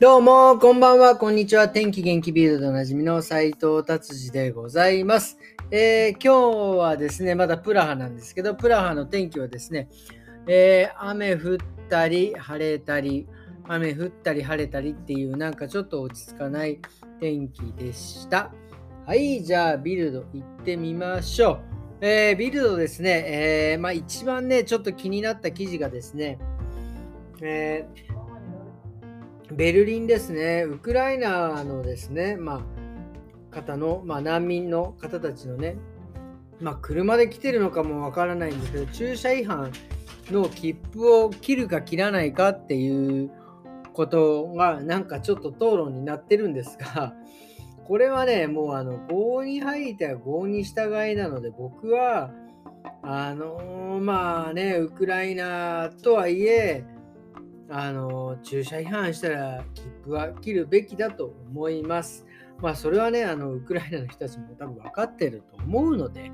どうも、こんばんは、こんにちは。天気元気ビルドでおなじみの斉藤達治でございます。えー、今日はですね、まだプラハなんですけど、プラハの天気はですね、えー、雨降ったり晴れたり、雨降ったり晴れたりっていうなんかちょっと落ち着かない天気でした。はい、じゃあビルド行ってみましょう。えー、ビルドですね、え、まあ、一番ね、ちょっと気になった記事がですね、えー、ベルリンですね、ウクライナのですね、まあ、方の、まあ、難民の方たちのね、まあ、車で来てるのかもわからないんですけど、駐車違反の切符を切るか切らないかっていうことが、なんかちょっと討論になってるんですが、これはね、もうあの、合に入っては合に従いなので、僕は、あのー、まあね、ウクライナとはいえ、あの、駐車違反したら切符は切るべきだと思います。まあ、それはね、あの、ウクライナの人たちも多分分かってると思うので、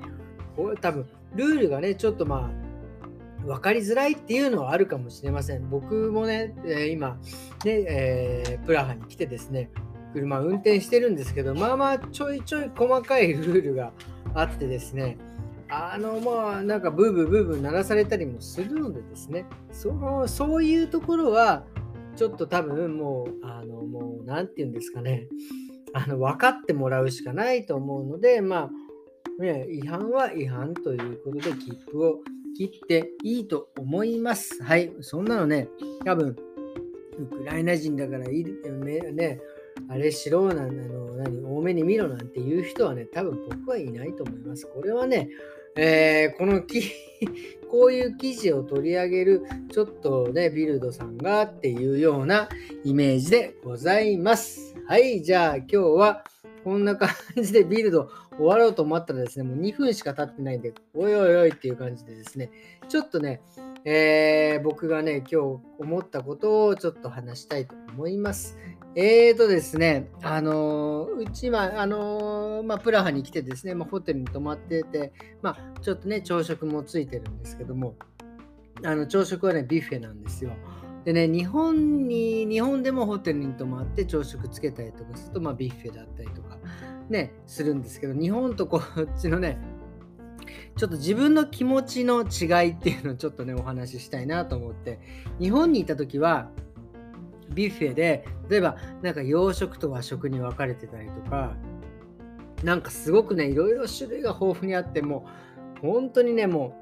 これ多分、ルールがね、ちょっとまあ、分かりづらいっていうのはあるかもしれません。僕もね、え、今、ね、えー、プラハに来てですね、車運転してるんですけど、まあまあちょいちょい細かいルールがあってですね、あのまあなんかブーブーブーブー鳴らされたりもするのでですね、そのそういうところはちょっと多分もう、あのもう何て言うんですかね、あの分かってもらうしかないと思うので、まあ、ね、違反は違反ということで切符を切っていいと思います。はい、そんなのね、多分ウクライナ人だからいいね、あれしろなんあの何多めに見ろなんていう人はね、多分僕はいないと思います。これはね、えー、このき こういう記事を取り上げるちょっとね、ビルドさんがっていうようなイメージでございます。はい、じゃあ今日はこんな感じでビルド終わろうと思ったらですね、もう2分しか経ってないんで、おいおいおいっていう感じでですね、ちょっとね、えー、僕がね、今日思ったことをちょっと話したいと思います。えーとですね、あのー、うちは、あのー、まあ、プラハに来てですね、まあ、ホテルに泊まってて、まあ、ちょっとね、朝食もついてるんですけども、あの朝食はね、ビュッフェなんですよ。でね、日本に、日本でもホテルに泊まって朝食つけたりとかすると、まあ、ビュッフェだったりとか、ね、するんですけど、日本とこっちのね、ちょっと自分の気持ちの違いっていうのをちょっとね、お話ししたいなと思って、日本にいた時は、ビュッフェで例えばなんか洋食と和食に分かれてたりとかなんかすごくねいろいろ種類が豊富にあってもう本当にねも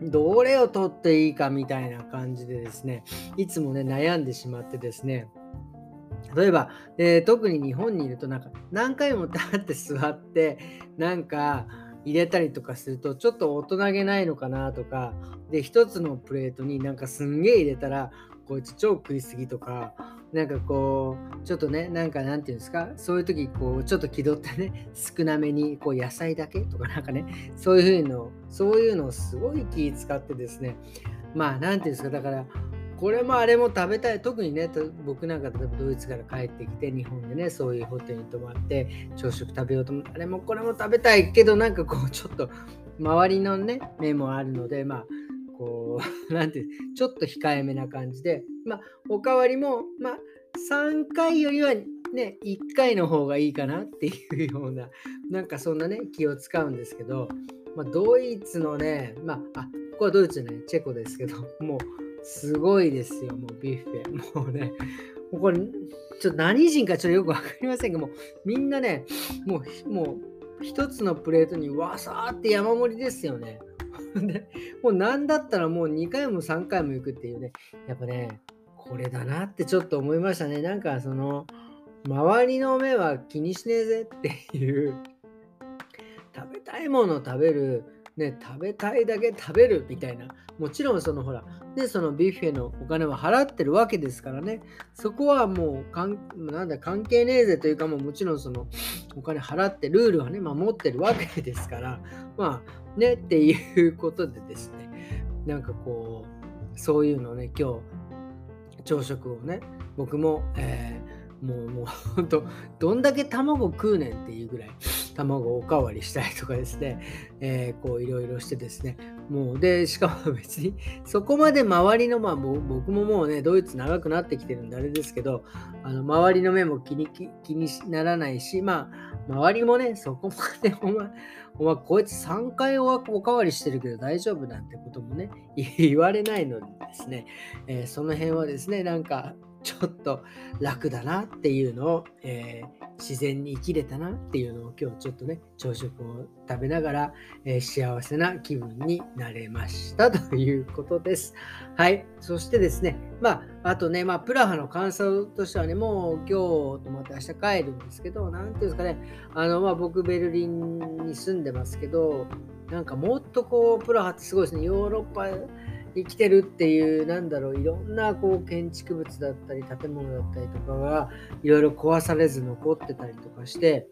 うどれを取っていいかみたいな感じでですねいつもね悩んでしまってですね。例えば、えー、特に日本にいるとなんか何回も立って座ってなんか入れたりとかするとちょっと大人げないのかなとかで一つのプレートになんかすんげえ入れたらこいつ超食いすぎとか、なんかこう、ちょっとね、なんかなんていうんですか、そういう時、こう、ちょっと気取ってね、少なめに、こう、野菜だけとかなんかね、そういうふうの、そういうのをすごい気使ってですね、まあ、なんていうんですか、だから、これもあれも食べたい。特にね、僕なんか例えばドイツから帰ってきて、日本でね、そういうホテルに泊まって、朝食食べようと思って、あれもこれも食べたいけど、なんかこう、ちょっと、周りのね、目もあるので、まあ、こう、なんてちょっと控えめな感じで、まあ、おかわりも、まあ、3回よりはね、1回の方がいいかなっていうような、なんかそんなね、気を使うんですけど、まあ、ドイツのね、まあ、あ、ここはドイツじゃない、チェコですけど、もう、すごいですよ、もうビュッフェ。もうね、もうこれ、ちょっと何人かちょっとよくわかりませんが、もみんなね、もう、もう、一つのプレートにわさーって山盛りですよね。で、もう何だったらもう2回も3回も行くっていうね、やっぱね、これだなってちょっと思いましたね。なんかその、周りの目は気にしねえぜっていう、食べたいものを食べる、ね、食べたいだけ食べるみたいな。もちろんそのほら、ね、そのビュッフェのお金は払ってるわけですからね。そこはもうかん、なんだ、関係ねえぜというか、ももちろんそのお金払ってルールはね、守ってるわけですから、まあね、っていうことでですね、なんかこう、そういうのね、今日、朝食をね、僕も、えーもう、もう、ほんと、どんだけ卵食うねんっていうぐらい、卵おかわりしたりとかですね、えー、こう、いろいろしてですね、もうで、しかも 別にそこまで周りの、まあ僕ももうね、ドイツ長くなってきてるんであれですけど、あの周りの目も気に気にならないし、まあ周りもね、そこまで お前、お前こいつ3回おおかわりしてるけど大丈夫なんてこともね、言われないのでですね、えー、その辺はですね、なんかちょっと楽だなっていうのを、えー、自然に生きれたなっていうのを今日ちょっとね朝食を食べながら、えー、幸せな気分になれましたということです。はい。そしてですね、まあ、あとね、まあ、プラハの感想としてはね、もう今日とまた明日帰るんですけど、なんていうんですかね、あの、まあ、僕ベルリンに住んでますけど、なんかもっとこう、プラハってすごいですね、ヨーロッパ生きてるっていう、なんだろう、いろんなこう建築物だったり、建物だったりとかが、いろいろ壊されず残ってたりとかして、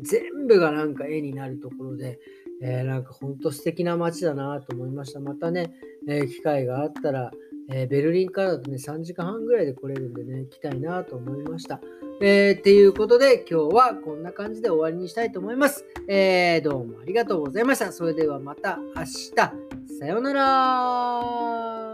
全部がなんか絵になるところで、えー、なんか本当素敵な街だなと思いました。またね、えー、機会があったら、えー、ベルリンからだとね、3時間半ぐらいで来れるんでね、行きたいなと思いました。えー、っていうことで、今日はこんな感じで終わりにしたいと思います。えー、どうもありがとうございました。それではまた明日。さようなら。